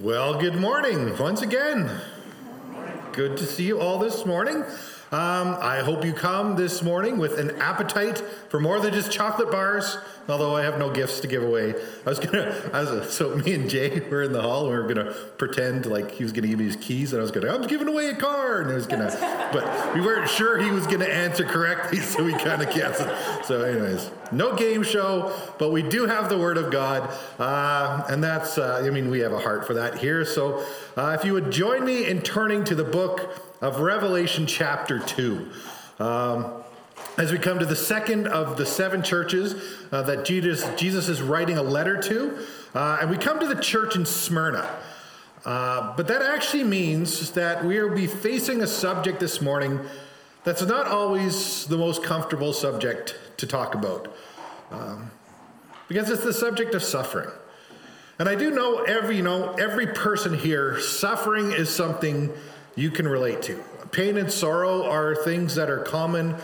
Well, good morning once again. Good to see you all this morning. Um, I hope you come this morning with an appetite for more than just chocolate bars. Although I have no gifts to give away, I was gonna. I was so me and Jay were in the hall and we were gonna pretend like he was gonna give me his keys and I was gonna. I'm giving away a car and I was gonna, but we weren't sure he was gonna answer correctly, so we kind of canceled. So, anyways, no game show, but we do have the Word of God, uh, and that's. Uh, I mean, we have a heart for that here. So, uh, if you would join me in turning to the book of Revelation, chapter two. Um, as we come to the second of the seven churches uh, that Jesus, Jesus is writing a letter to, uh, and we come to the church in Smyrna. Uh, but that actually means that we will be facing a subject this morning that's not always the most comfortable subject to talk about, um, because it's the subject of suffering. And I do know every you know every person here, suffering is something you can relate to. Pain and sorrow are things that are common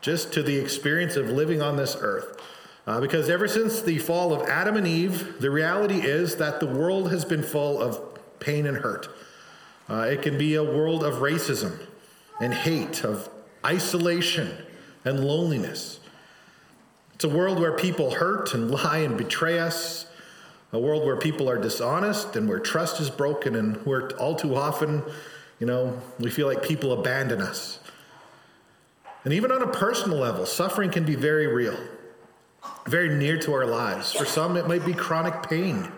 just to the experience of living on this earth. Uh, because ever since the fall of Adam and Eve, the reality is that the world has been full of pain and hurt. Uh, it can be a world of racism and hate, of isolation and loneliness. It's a world where people hurt and lie and betray us, a world where people are dishonest and where trust is broken, and where all too often, you know, we feel like people abandon us. And even on a personal level, suffering can be very real, very near to our lives. For some, it might be chronic pain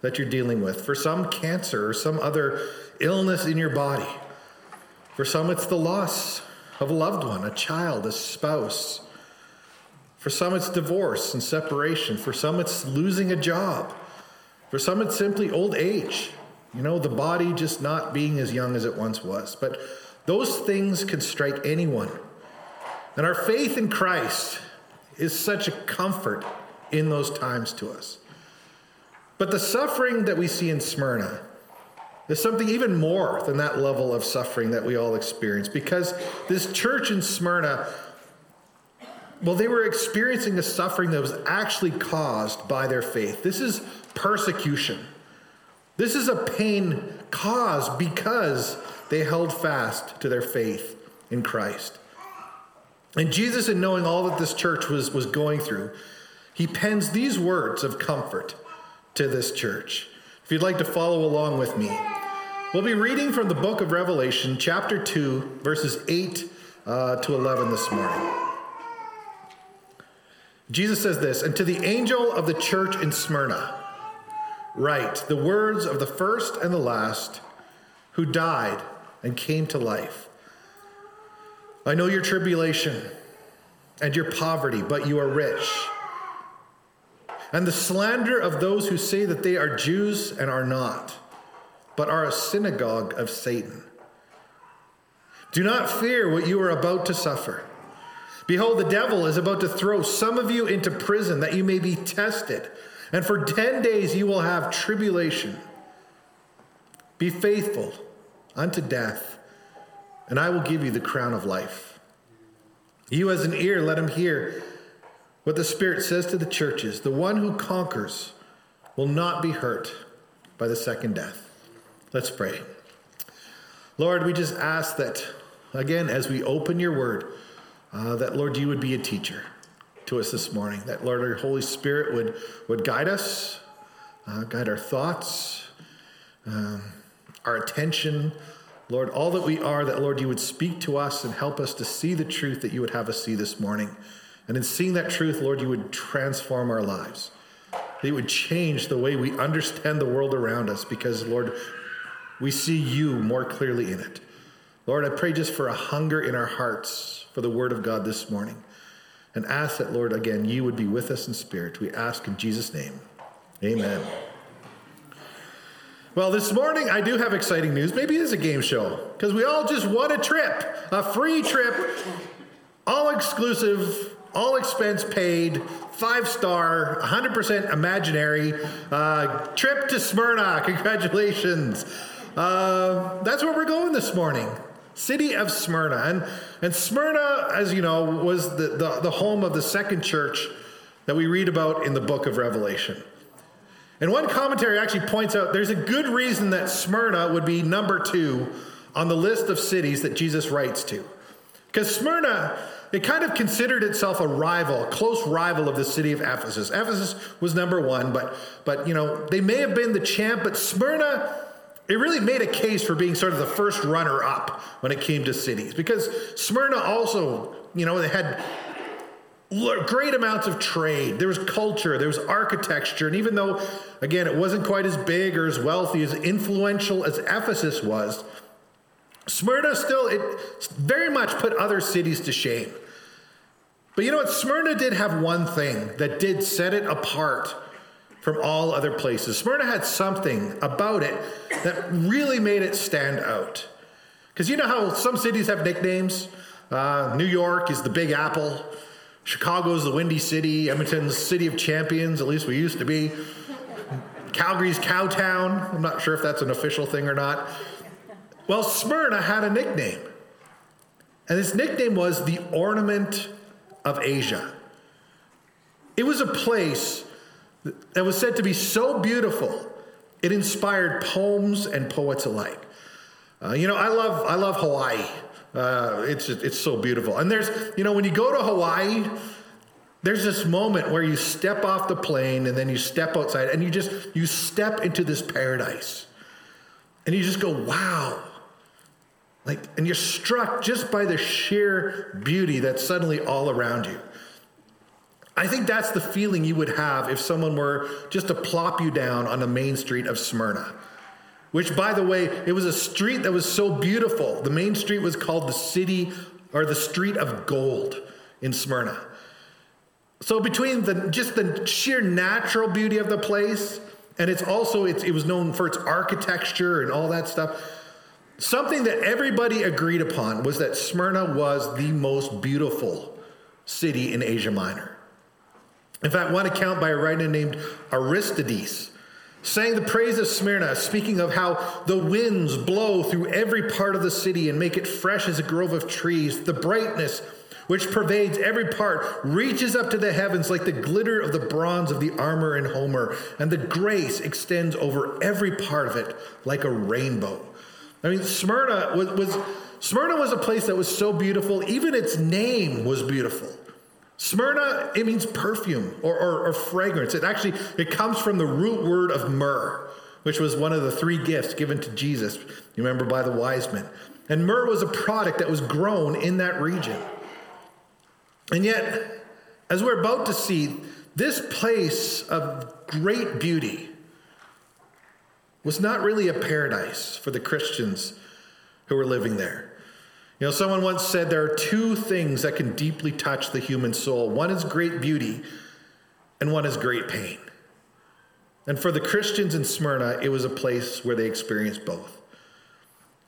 that you're dealing with, for some, cancer or some other illness in your body. For some, it's the loss of a loved one, a child, a spouse. For some, it's divorce and separation. For some, it's losing a job. For some, it's simply old age. You know, the body just not being as young as it once was. But those things can strike anyone and our faith in Christ is such a comfort in those times to us. But the suffering that we see in Smyrna is something even more than that level of suffering that we all experience because this church in Smyrna, well, they were experiencing a suffering that was actually caused by their faith. This is persecution. This is a pain caused because they held fast to their faith in Christ. And Jesus, in knowing all that this church was, was going through, he pens these words of comfort to this church. If you'd like to follow along with me, we'll be reading from the book of Revelation, chapter 2, verses 8 uh, to 11 this morning. Jesus says this, and to the angel of the church in Smyrna, write the words of the first and the last who died and came to life. I know your tribulation and your poverty, but you are rich. And the slander of those who say that they are Jews and are not, but are a synagogue of Satan. Do not fear what you are about to suffer. Behold, the devil is about to throw some of you into prison that you may be tested, and for 10 days you will have tribulation. Be faithful unto death and I will give you the crown of life. You, as an ear, let him hear what the Spirit says to the churches. The one who conquers will not be hurt by the second death. Let's pray. Lord, we just ask that, again, as we open your word, uh, that, Lord, you would be a teacher to us this morning. That, Lord, our Holy Spirit would, would guide us, uh, guide our thoughts, um, our attention. Lord, all that we are, that, Lord, you would speak to us and help us to see the truth that you would have us see this morning. And in seeing that truth, Lord, you would transform our lives. That you would change the way we understand the world around us because, Lord, we see you more clearly in it. Lord, I pray just for a hunger in our hearts for the word of God this morning. And ask that, Lord, again, you would be with us in spirit. We ask in Jesus' name. Amen. Well, this morning I do have exciting news. Maybe it is a game show because we all just won a trip, a free trip, all exclusive, all expense paid, five star, 100% imaginary uh, trip to Smyrna. Congratulations. Uh, that's where we're going this morning. City of Smyrna. And, and Smyrna, as you know, was the, the, the home of the second church that we read about in the book of Revelation. And one commentary actually points out there's a good reason that Smyrna would be number two on the list of cities that Jesus writes to. Because Smyrna, it kind of considered itself a rival, a close rival of the city of Ephesus. Ephesus was number one, but but you know, they may have been the champ, but Smyrna, it really made a case for being sort of the first runner up when it came to cities. Because Smyrna also, you know, they had great amounts of trade. There was culture, there was architecture, and even though, again, it wasn't quite as big or as wealthy, as influential as Ephesus was, Smyrna still, it very much put other cities to shame. But you know what? Smyrna did have one thing that did set it apart from all other places. Smyrna had something about it that really made it stand out. Because you know how some cities have nicknames? Uh, New York is the Big Apple. Chicago's the Windy City. Edmonton's City of Champions, at least we used to be. Calgary's Cowtown. I'm not sure if that's an official thing or not. Well, Smyrna had a nickname. And this nickname was the Ornament of Asia. It was a place that was said to be so beautiful, it inspired poems and poets alike. Uh, you know, I love, I love Hawaii. Uh, it's, it's so beautiful. And there's, you know, when you go to Hawaii, there's this moment where you step off the plane and then you step outside and you just, you step into this paradise. And you just go, wow. Like, and you're struck just by the sheer beauty that's suddenly all around you. I think that's the feeling you would have if someone were just to plop you down on the main street of Smyrna. Which, by the way, it was a street that was so beautiful. The main street was called the city or the street of gold in Smyrna. So between the just the sheer natural beauty of the place, and it's also it's, it was known for its architecture and all that stuff Something that everybody agreed upon was that Smyrna was the most beautiful city in Asia Minor. In fact, one account by a writer named Aristides sang the praise of Smyrna, speaking of how the winds blow through every part of the city and make it fresh as a grove of trees. The brightness which pervades every part reaches up to the heavens like the glitter of the bronze of the armor in Homer, and the grace extends over every part of it like a rainbow. I mean, Smyrna was, was Smyrna was a place that was so beautiful. Even its name was beautiful. Smyrna, it means perfume or, or, or, fragrance. It actually it comes from the root word of myrrh, which was one of the three gifts given to Jesus. You remember by the wise men. And myrrh was a product that was grown in that region. And yet, as we're about to see, this place of great beauty was not really a paradise for the Christians who were living there. You know, someone once said there are two things that can deeply touch the human soul one is great beauty, and one is great pain. And for the Christians in Smyrna, it was a place where they experienced both.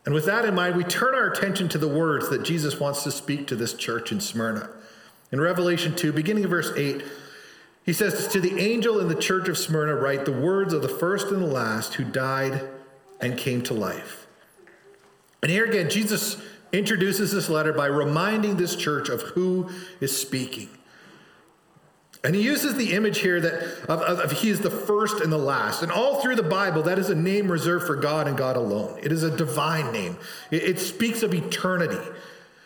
And with that in mind, we turn our attention to the words that Jesus wants to speak to this church in Smyrna. In Revelation 2, beginning of verse 8, he says, To the angel in the church of Smyrna, write the words of the first and the last who died and came to life. And here again, Jesus introduces this letter by reminding this church of who is speaking. And he uses the image here that of, of, of, he is the first and the last. And all through the Bible, that is a name reserved for God and God alone. It is a divine name. It, it speaks of eternity.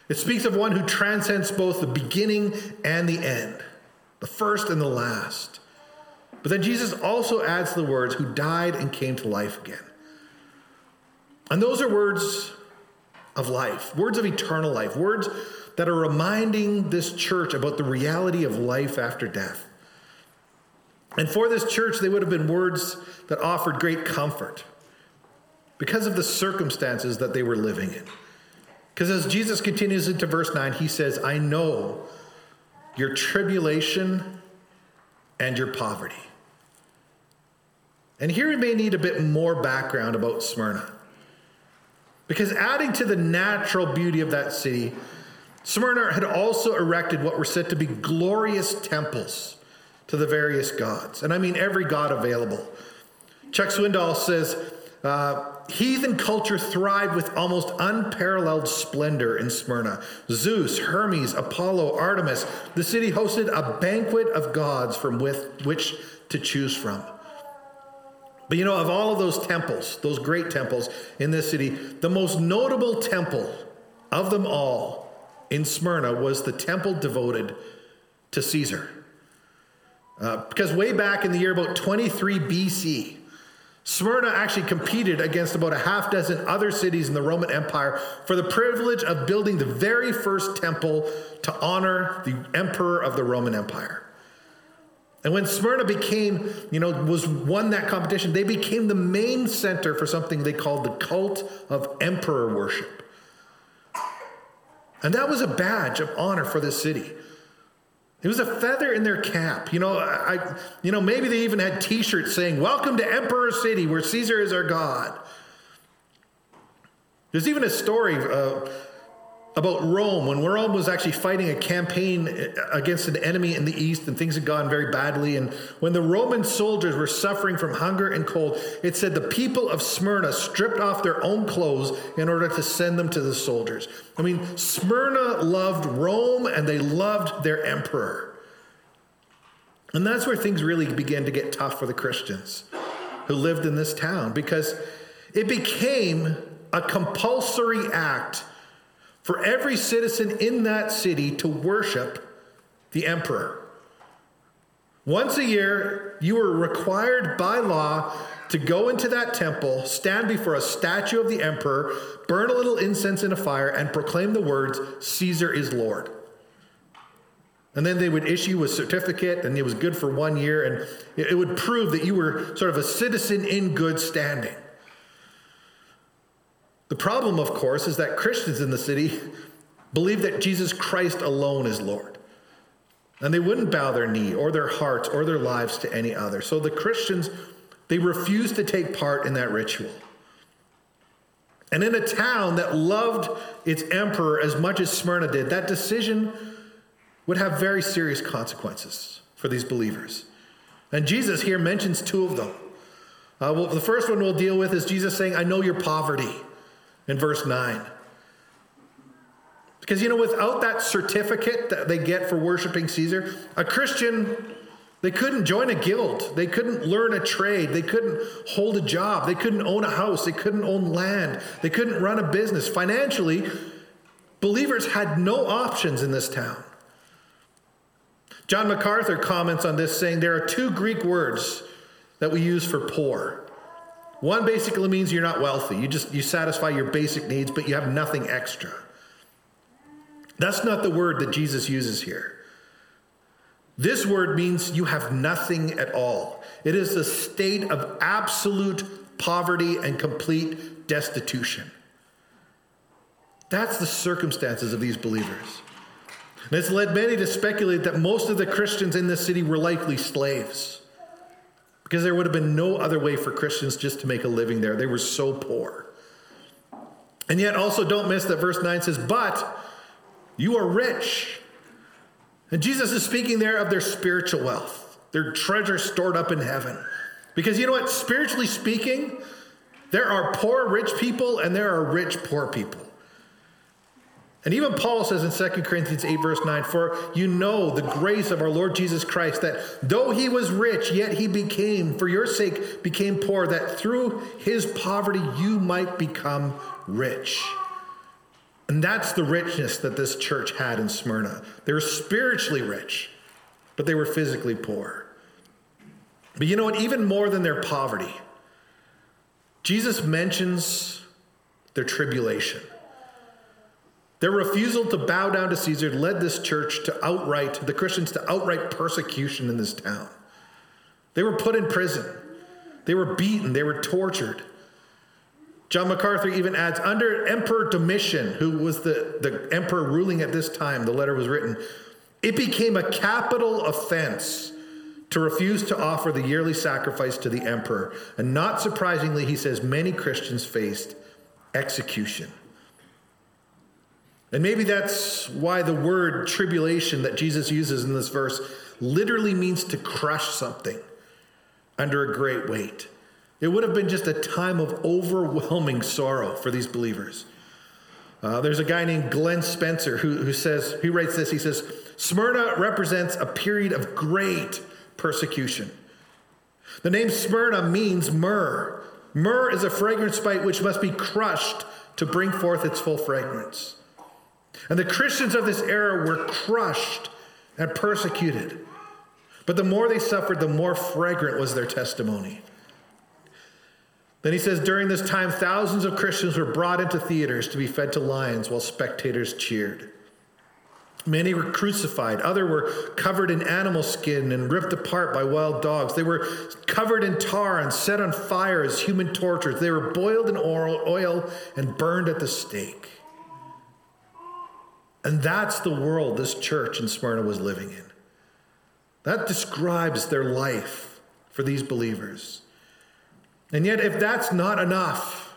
It speaks of one who transcends both the beginning and the end the first and the last. But then Jesus also adds the words, who died and came to life again. And those are words of life, words of eternal life, words that are reminding this church about the reality of life after death. And for this church, they would have been words that offered great comfort because of the circumstances that they were living in. Because as Jesus continues into verse 9, he says, I know your tribulation, and your poverty. And here we may need a bit more background about Smyrna. Because adding to the natural beauty of that city, Smyrna had also erected what were said to be glorious temples to the various gods. And I mean every god available. Chuck Swindoll says, uh, heathen culture thrived with almost unparalleled splendor in Smyrna. Zeus, Hermes, Apollo, Artemis. The city hosted a banquet of gods from with which to choose from. But you know, of all of those temples, those great temples in this city, the most notable temple of them all in Smyrna was the temple devoted to Caesar. Uh, because way back in the year about 23 BC, Smyrna actually competed against about a half dozen other cities in the Roman Empire for the privilege of building the very first temple to honor the emperor of the Roman Empire. And when Smyrna became, you know, was won that competition, they became the main center for something they called the cult of emperor worship. And that was a badge of honor for the city. It was a feather in their cap. You know, I, you know, maybe they even had T-shirts saying "Welcome to Emperor City, where Caesar is our god." There's even a story uh, about Rome when Rome was actually fighting a campaign uh, against an enemy in the east and things had gone very badly. And when the Roman soldiers were suffering from hunger and cold, it said the people of Smyrna stripped off their own clothes in order to send them to the soldiers. I mean, Smyrna loved Rome and they loved their emperor. And that's where things really began to get tough for the Christians who lived in this town because it became a compulsory act for every citizen in that city to worship the emperor. Once a year, you were required by law to go into that temple, stand before a statue of the emperor, burn a little incense in a fire, and proclaim the words, Caesar is Lord. And then they would issue a certificate, and it was good for one year, and it would prove that you were sort of a citizen in good standing. The problem, of course, is that Christians in the city believe that Jesus Christ alone is Lord. And they wouldn't bow their knee or their hearts or their lives to any other. So the Christians, they refused to take part in that ritual. And in a town that loved its emperor as much as Smyrna did, that decision would have very serious consequences for these believers. And Jesus here mentions two of them. Uh, well, the first one we'll deal with is Jesus saying, I know your poverty in verse 9. Because, you know, without that certificate that they get for worshiping Caesar, a Christian, they couldn't join a guild. They couldn't learn a trade. They couldn't hold a job. They couldn't own a house. They couldn't own land. They couldn't run a business. Financially, believers had no options in this town. John MacArthur comments on this saying there are two Greek words that we use for poor. One basically means you're not wealthy. You just you satisfy your basic needs, but you have nothing extra. That's not the word that Jesus uses here. This word means you have nothing at all. It is a state of absolute poverty and complete destitution. That's the circumstances of these believers. And it's led many to speculate that most of the Christians in this city were likely slaves because there would have been no other way for Christians just to make a living there. They were so poor. And yet, also don't miss that verse 9 says, But you are rich. And Jesus is speaking there of their spiritual wealth, their treasure stored up in heaven. Because you know what? Spiritually speaking, there are poor rich people and there are rich poor people. And even Paul says in 2 Corinthians 8, verse 9, For you know the grace of our Lord Jesus Christ, that though he was rich, yet he became, for your sake, became poor, that through his poverty you might become rich. And that's the richness that this church had in Smyrna. They were spiritually rich, but they were physically poor. But you know what? Even more than their poverty, Jesus mentions their tribulation. Their refusal to bow down to Caesar led this church to outright, the Christians to outright persecution in this town. They were put in prison, they were beaten, they were tortured. John MacArthur even adds under Emperor Domitian, who was the, the emperor ruling at this time, the letter was written, it became a capital offense to refuse to offer the yearly sacrifice to the emperor. And not surprisingly, he says many Christians faced execution. And maybe that's why the word tribulation that Jesus uses in this verse literally means to crush something under a great weight. It would have been just a time of overwhelming sorrow for these believers. Uh, there's a guy named Glenn Spencer who, who says, he writes this, he says, Smyrna represents a period of great persecution. The name Smyrna means myrrh. Myrrh is a fragrance spice which must be crushed to bring forth its full fragrance. And the Christians of this era were crushed and persecuted. But the more they suffered, the more fragrant was their testimony. Then he says, during this time, thousands of Christians were brought into theaters to be fed to lions while spectators cheered. Many were crucified. Others were covered in animal skin and ripped apart by wild dogs. They were covered in tar and set on fire as human tortures. They were boiled in oil and burned at the stake. And that's the world this church in Smyrna was living in. That describes their life for these believers. And yet, if that's not enough,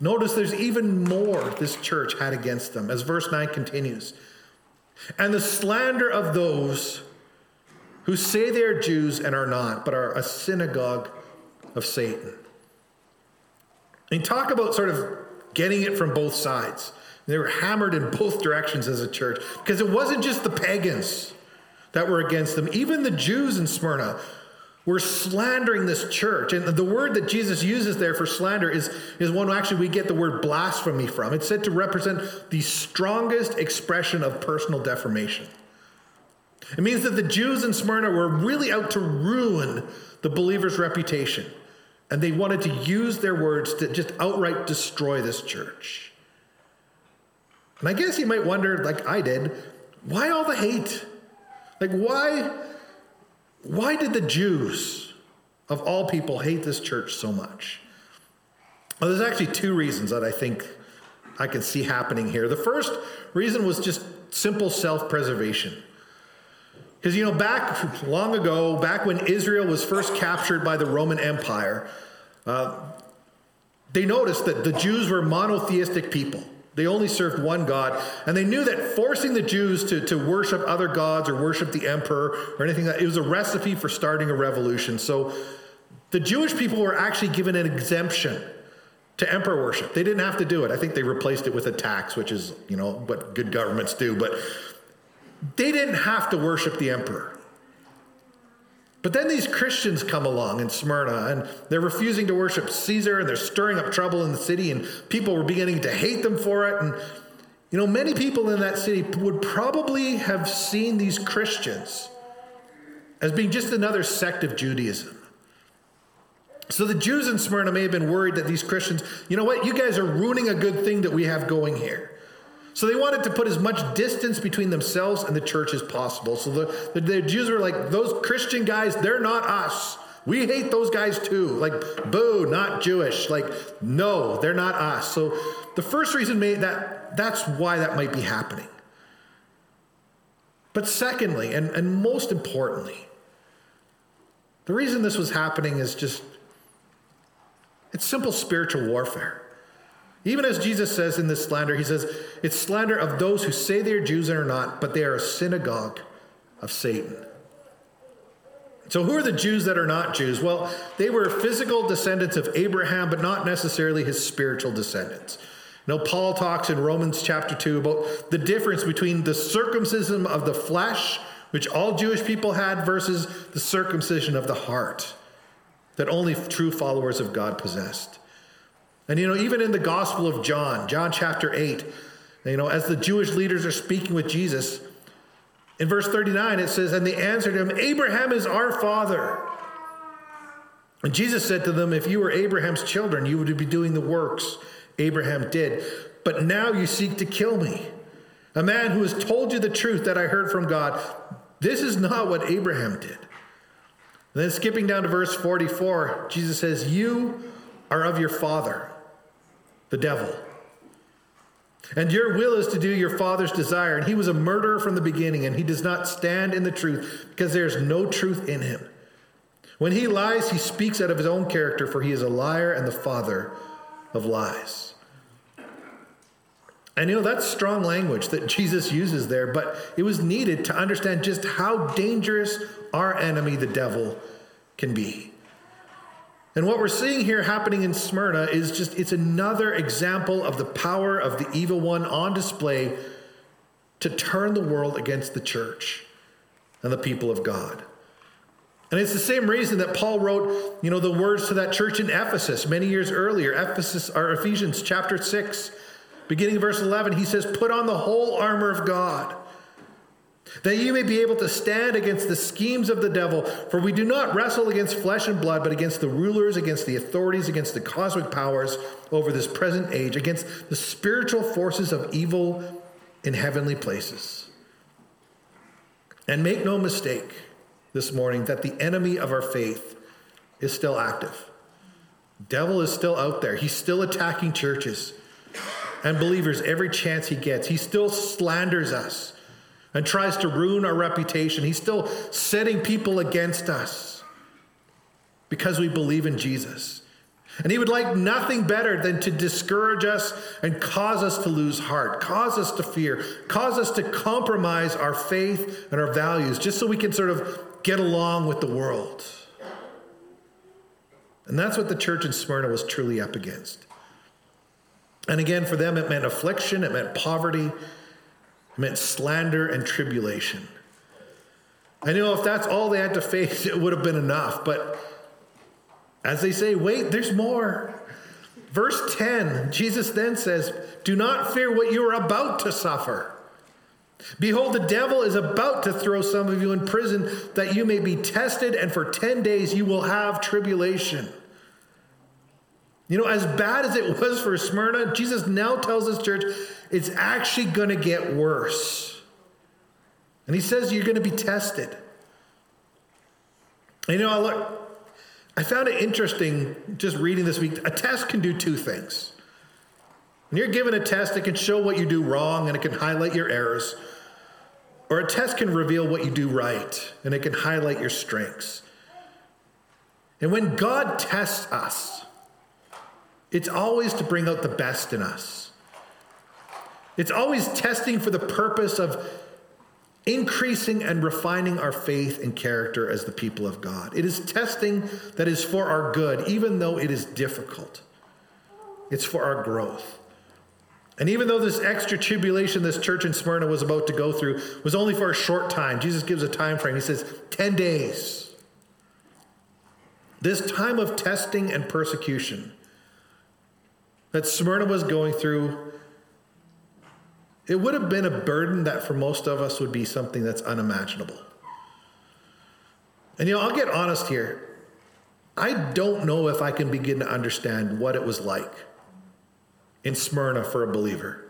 notice there's even more this church had against them, as verse 9 continues. And the slander of those who say they are Jews and are not, but are a synagogue of Satan. And talk about sort of getting it from both sides. They were hammered in both directions as a church because it wasn't just the pagans that were against them, even the Jews in Smyrna were slandering this church. And the word that Jesus uses there for slander is, is one actually we get the word blasphemy from. It's said to represent the strongest expression of personal defamation. It means that the Jews in Smyrna were really out to ruin the believer's reputation. And they wanted to use their words to just outright destroy this church. And I guess you might wonder, like I did, why all the hate? Like, why, why did the Jews, of all people, hate this church so much? Well, there's actually two reasons that I think I can see happening here. The first reason was just simple self preservation. Because, you know, back long ago, back when Israel was first captured by the Roman Empire, uh, they noticed that the Jews were monotheistic people. They only served one God. And they knew that forcing the Jews to, to worship other gods or worship the emperor or anything that it was a recipe for starting a revolution. So the Jewish people were actually given an exemption to emperor worship. They didn't have to do it. I think they replaced it with a tax, which is, you know, what good governments do. But they didn't have to worship the emperor. But then these Christians come along in Smyrna and they're refusing to worship Caesar and they're stirring up trouble in the city and people were beginning to hate them for it. And, you know, many people in that city would probably have seen these Christians as being just another sect of Judaism. So the Jews in Smyrna may have been worried that these Christians, you know what, you guys are ruining a good thing that we have going here. So they wanted to put as much distance between themselves and the church as possible. So the, the, the Jews were like, those Christian guys, they're not us. We hate those guys too. Like, boo, not Jewish. Like, no, they're not us. So the first reason may, that that's why that might be happening. But secondly, and, and most importantly, the reason this was happening is just it's simple spiritual warfare. Even as Jesus says in this slander, he says, it's slander of those who say they are Jews and are not, but they are a synagogue of Satan. So, who are the Jews that are not Jews? Well, they were physical descendants of Abraham, but not necessarily his spiritual descendants. You know, Paul talks in Romans chapter 2 about the difference between the circumcision of the flesh, which all Jewish people had, versus the circumcision of the heart that only true followers of God possessed. And you know, even in the Gospel of John, John chapter 8, you know, as the Jewish leaders are speaking with Jesus, in verse 39 it says, And they answered him, Abraham is our father. And Jesus said to them, If you were Abraham's children, you would be doing the works Abraham did. But now you seek to kill me, a man who has told you the truth that I heard from God. This is not what Abraham did. And then skipping down to verse 44, Jesus says, You are of your father the devil. And your will is to do your father's desire. And he was a murderer from the beginning, and he does not stand in the truth because there is no truth in him. When he lies, he speaks out of his own character, for he is a liar and the father of lies. And you know, that's strong language that Jesus uses there, but it was needed to understand just how dangerous our enemy, the devil, can be. And what we're seeing here happening in Smyrna is just, it's another example of the power of the evil one on display to turn the world against the church and the people of God. And it's the same reason that Paul wrote, you know, the words to that church in Ephesus many years earlier, Ephesus or Ephesians chapter 6, beginning verse 11, he says, "Put on the whole armor of God, that you may be able to stand against the schemes of the devil, for we do not wrestle against flesh and blood, but against the rulers, against the authorities, against the cosmic powers over this present age, against the spiritual forces of evil in heavenly places." And make no mistake, this morning that the enemy of our faith is still active. Devil is still out there. He's still attacking churches and believers every chance he gets. He still slanders us and tries to ruin our reputation. He's still setting people against us because we believe in Jesus. And he would like nothing better than to discourage us and cause us to lose heart, cause us to fear, cause us to compromise our faith and our values, just so we can sort of get along with the world. And that's what the church in Smyrna was truly up against. And again, for them, it meant affliction, it meant poverty, meant slander and tribulation. I know if that's all they had to face, it would have been enough. But as they say, wait, there's more. Verse 10, Jesus then says, Do not fear what you are about to suffer. Behold, the devil is about to throw some of you in prison that you may be tested, and for 10 days you will have tribulation. You know, as bad as it was for Smyrna, Jesus now tells this church it's actually going to get worse. And he says you're going to be tested. And you know, I look, I found it interesting just reading this week. A test can do two things. When you're given a test, it can show what you do wrong and it can highlight your errors. Or a test can reveal what you do right and it can highlight your strengths. And when God tests us, it's always to bring out the best in us. It's always testing for the purpose of increasing and refining our faith and character as the people of God. It is testing that is for our good, even though it is difficult. It's for our growth. And even though this extra tribulation this church in Smyrna was about to go through was only for a short time, Jesus gives a time frame. He says 10 days. This time of testing and persecution that Smyrna was going through, it would have been a burden that for most of us would be something that's unimaginable. And you know, I'll get honest here. I don't know if I can begin to understand what it was like in Smyrna for a believer.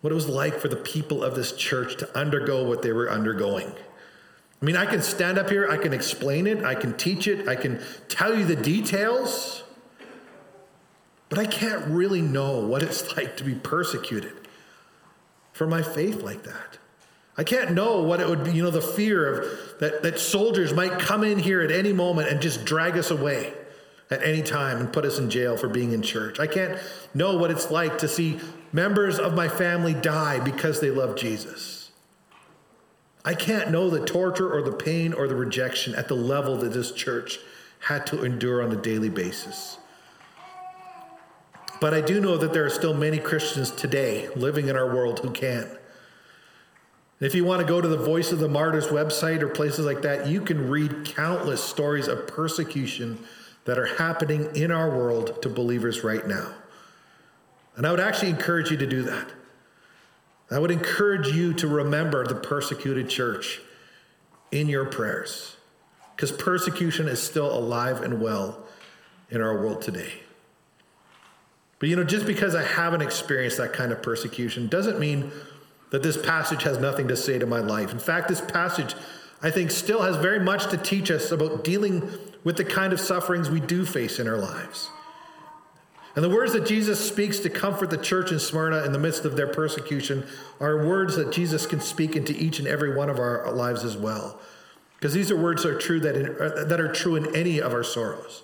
What it was like for the people of this church to undergo what they were undergoing. I mean, I can stand up here, I can explain it, I can teach it, I can tell you the details, but I can't really know what it's like to be persecuted for my faith like that. I can't know what it would be, you know, the fear of that, that soldiers might come in here at any moment and just drag us away at any time and put us in jail for being in church. I can't know what it's like to see members of my family die because they love Jesus. I can't know the torture or the pain or the rejection at the level that this church had to endure on a daily basis. But I do know that there are still many Christians today living in our world who can. If you want to go to the Voice of the Martyrs website or places like that, you can read countless stories of persecution that are happening in our world to believers right now. And I would actually encourage you to do that. I would encourage you to remember the persecuted church in your prayers because persecution is still alive and well in our world today. But you know, just because I haven't experienced that kind of persecution doesn't mean that this passage has nothing to say to my life. In fact, this passage, I think, still has very much to teach us about dealing with the kind of sufferings we do face in our lives. And the words that Jesus speaks to comfort the church in Smyrna in the midst of their persecution are words that Jesus can speak into each and every one of our lives as well. Because these are words that are true that, in, uh, that are true in any of our sorrows.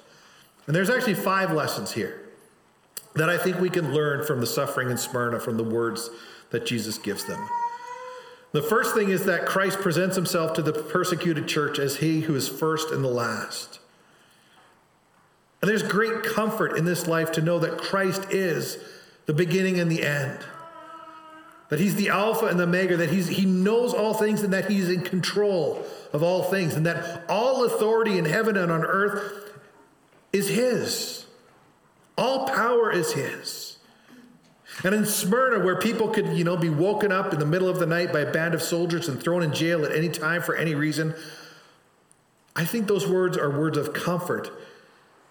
And there's actually five lessons here that I think we can learn from the suffering in Smyrna from the words that Jesus gives them. The first thing is that Christ presents himself to the persecuted church as he who is first and the last. And there's great comfort in this life to know that Christ is the beginning and the end. That he's the Alpha and the Omega, that he's, he knows all things and that he's in control of all things, and that all authority in heaven and on earth is His. All power is His. And in Smyrna, where people could, you know, be woken up in the middle of the night by a band of soldiers and thrown in jail at any time for any reason, I think those words are words of comfort,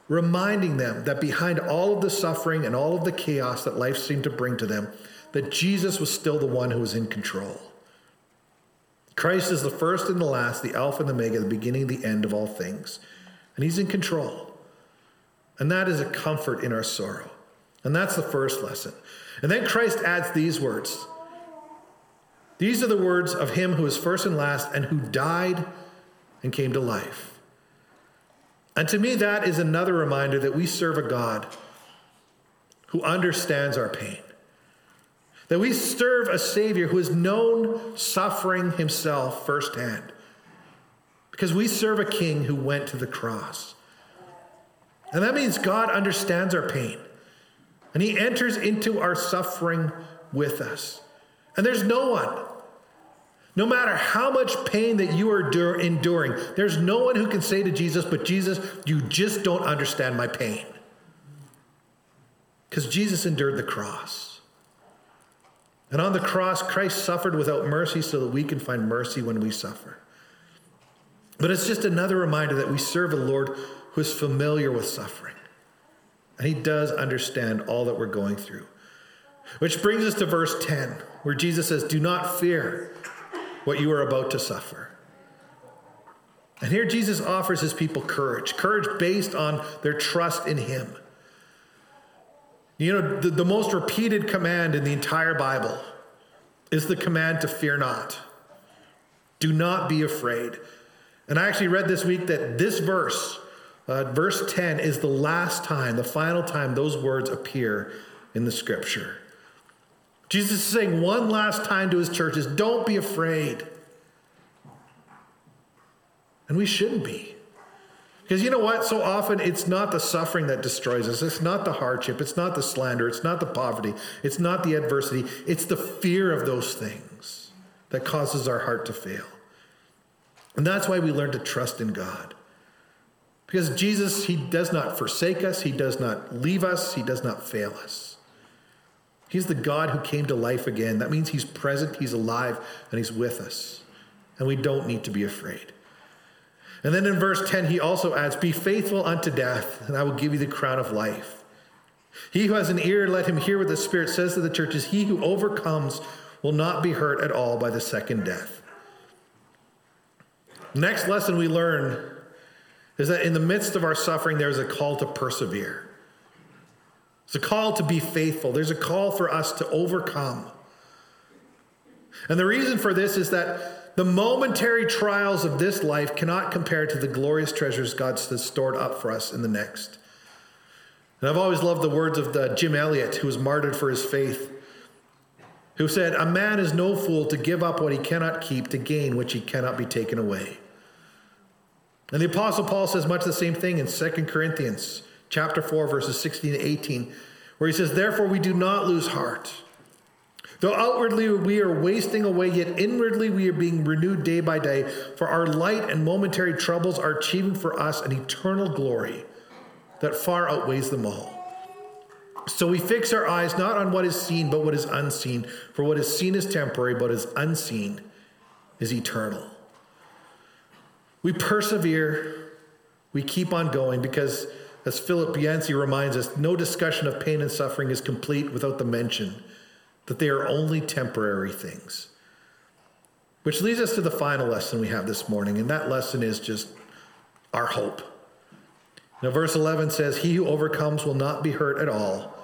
reminding them that behind all of the suffering and all of the chaos that life seemed to bring to them, that Jesus was still the one who was in control. Christ is the first and the last, the Alpha and the Omega, the beginning and the end of all things. And He's in control. And that is a comfort in our sorrow. And that's the first lesson. And then Christ adds these words These are the words of Him who is first and last and who died and came to life. And to me, that is another reminder that we serve a God who understands our pain. That we serve a Savior who has known suffering himself firsthand. Because we serve a King who went to the cross. And that means God understands our pain. And he enters into our suffering with us. And there's no one, no matter how much pain that you are enduring, there's no one who can say to Jesus, But Jesus, you just don't understand my pain. Because Jesus endured the cross. And on the cross, Christ suffered without mercy so that we can find mercy when we suffer. But it's just another reminder that we serve a Lord who is familiar with suffering. And he does understand all that we're going through. Which brings us to verse 10, where Jesus says, Do not fear what you are about to suffer. And here Jesus offers his people courage, courage based on their trust in him. You know, the, the most repeated command in the entire Bible is the command to fear not. Do not be afraid. And I actually read this week that this verse, uh, verse 10, is the last time, the final time those words appear in the scripture. Jesus is saying one last time to his churches don't be afraid. And we shouldn't be. Because you know what? So often it's not the suffering that destroys us. It's not the hardship. It's not the slander. It's not the poverty. It's not the adversity. It's the fear of those things that causes our heart to fail. And that's why we learn to trust in God. Because Jesus, He does not forsake us, He does not leave us, He does not fail us. He's the God who came to life again. That means He's present, He's alive, and He's with us. And we don't need to be afraid. And then in verse 10, he also adds, Be faithful unto death, and I will give you the crown of life. He who has an ear, let him hear what the Spirit says to the churches. He who overcomes will not be hurt at all by the second death. Next lesson we learn is that in the midst of our suffering, there's a call to persevere. It's a call to be faithful. There's a call for us to overcome. And the reason for this is that the momentary trials of this life cannot compare to the glorious treasures God has stored up for us in the next. And I've always loved the words of the Jim Elliot, who was martyred for his faith, who said, A man is no fool to give up what he cannot keep to gain which he cannot be taken away. And the Apostle Paul says much the same thing in 2 Corinthians chapter 4, verses 16 to 18, where he says, Therefore we do not lose heart. Though outwardly we are wasting away, yet inwardly we are being renewed day by day, for our light and momentary troubles are achieving for us an eternal glory that far outweighs them all. So we fix our eyes not on what is seen, but what is unseen. For what is seen is temporary, but what is unseen is eternal. We persevere, we keep on going because, as Philip Yancey reminds us, no discussion of pain and suffering is complete without the mention that they are only temporary things. Which leads us to the final lesson we have this morning, and that lesson is just our hope. Now, verse 11 says, He who overcomes will not be hurt at all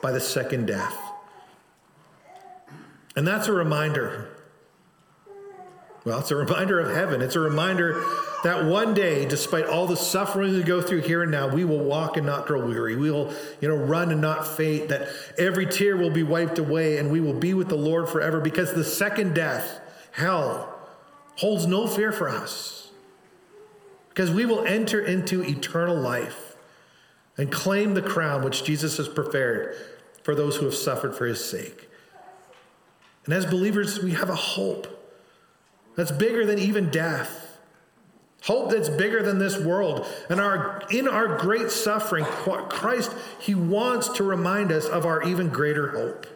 by the second death. And that's a reminder. Well, it's a reminder of heaven. It's a reminder that one day, despite all the suffering we go through here and now, we will walk and not grow weary. We will, you know, run and not faint, that every tear will be wiped away and we will be with the Lord forever because the second death, hell, holds no fear for us. Because we will enter into eternal life and claim the crown which Jesus has prepared for those who have suffered for his sake. And as believers, we have a hope that's bigger than even death. Hope that's bigger than this world. And our, in our great suffering, Christ, He wants to remind us of our even greater hope.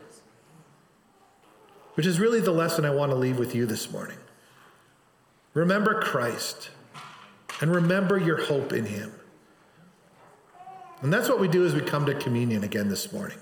Which is really the lesson I want to leave with you this morning. Remember Christ and remember your hope in Him. And that's what we do as we come to communion again this morning.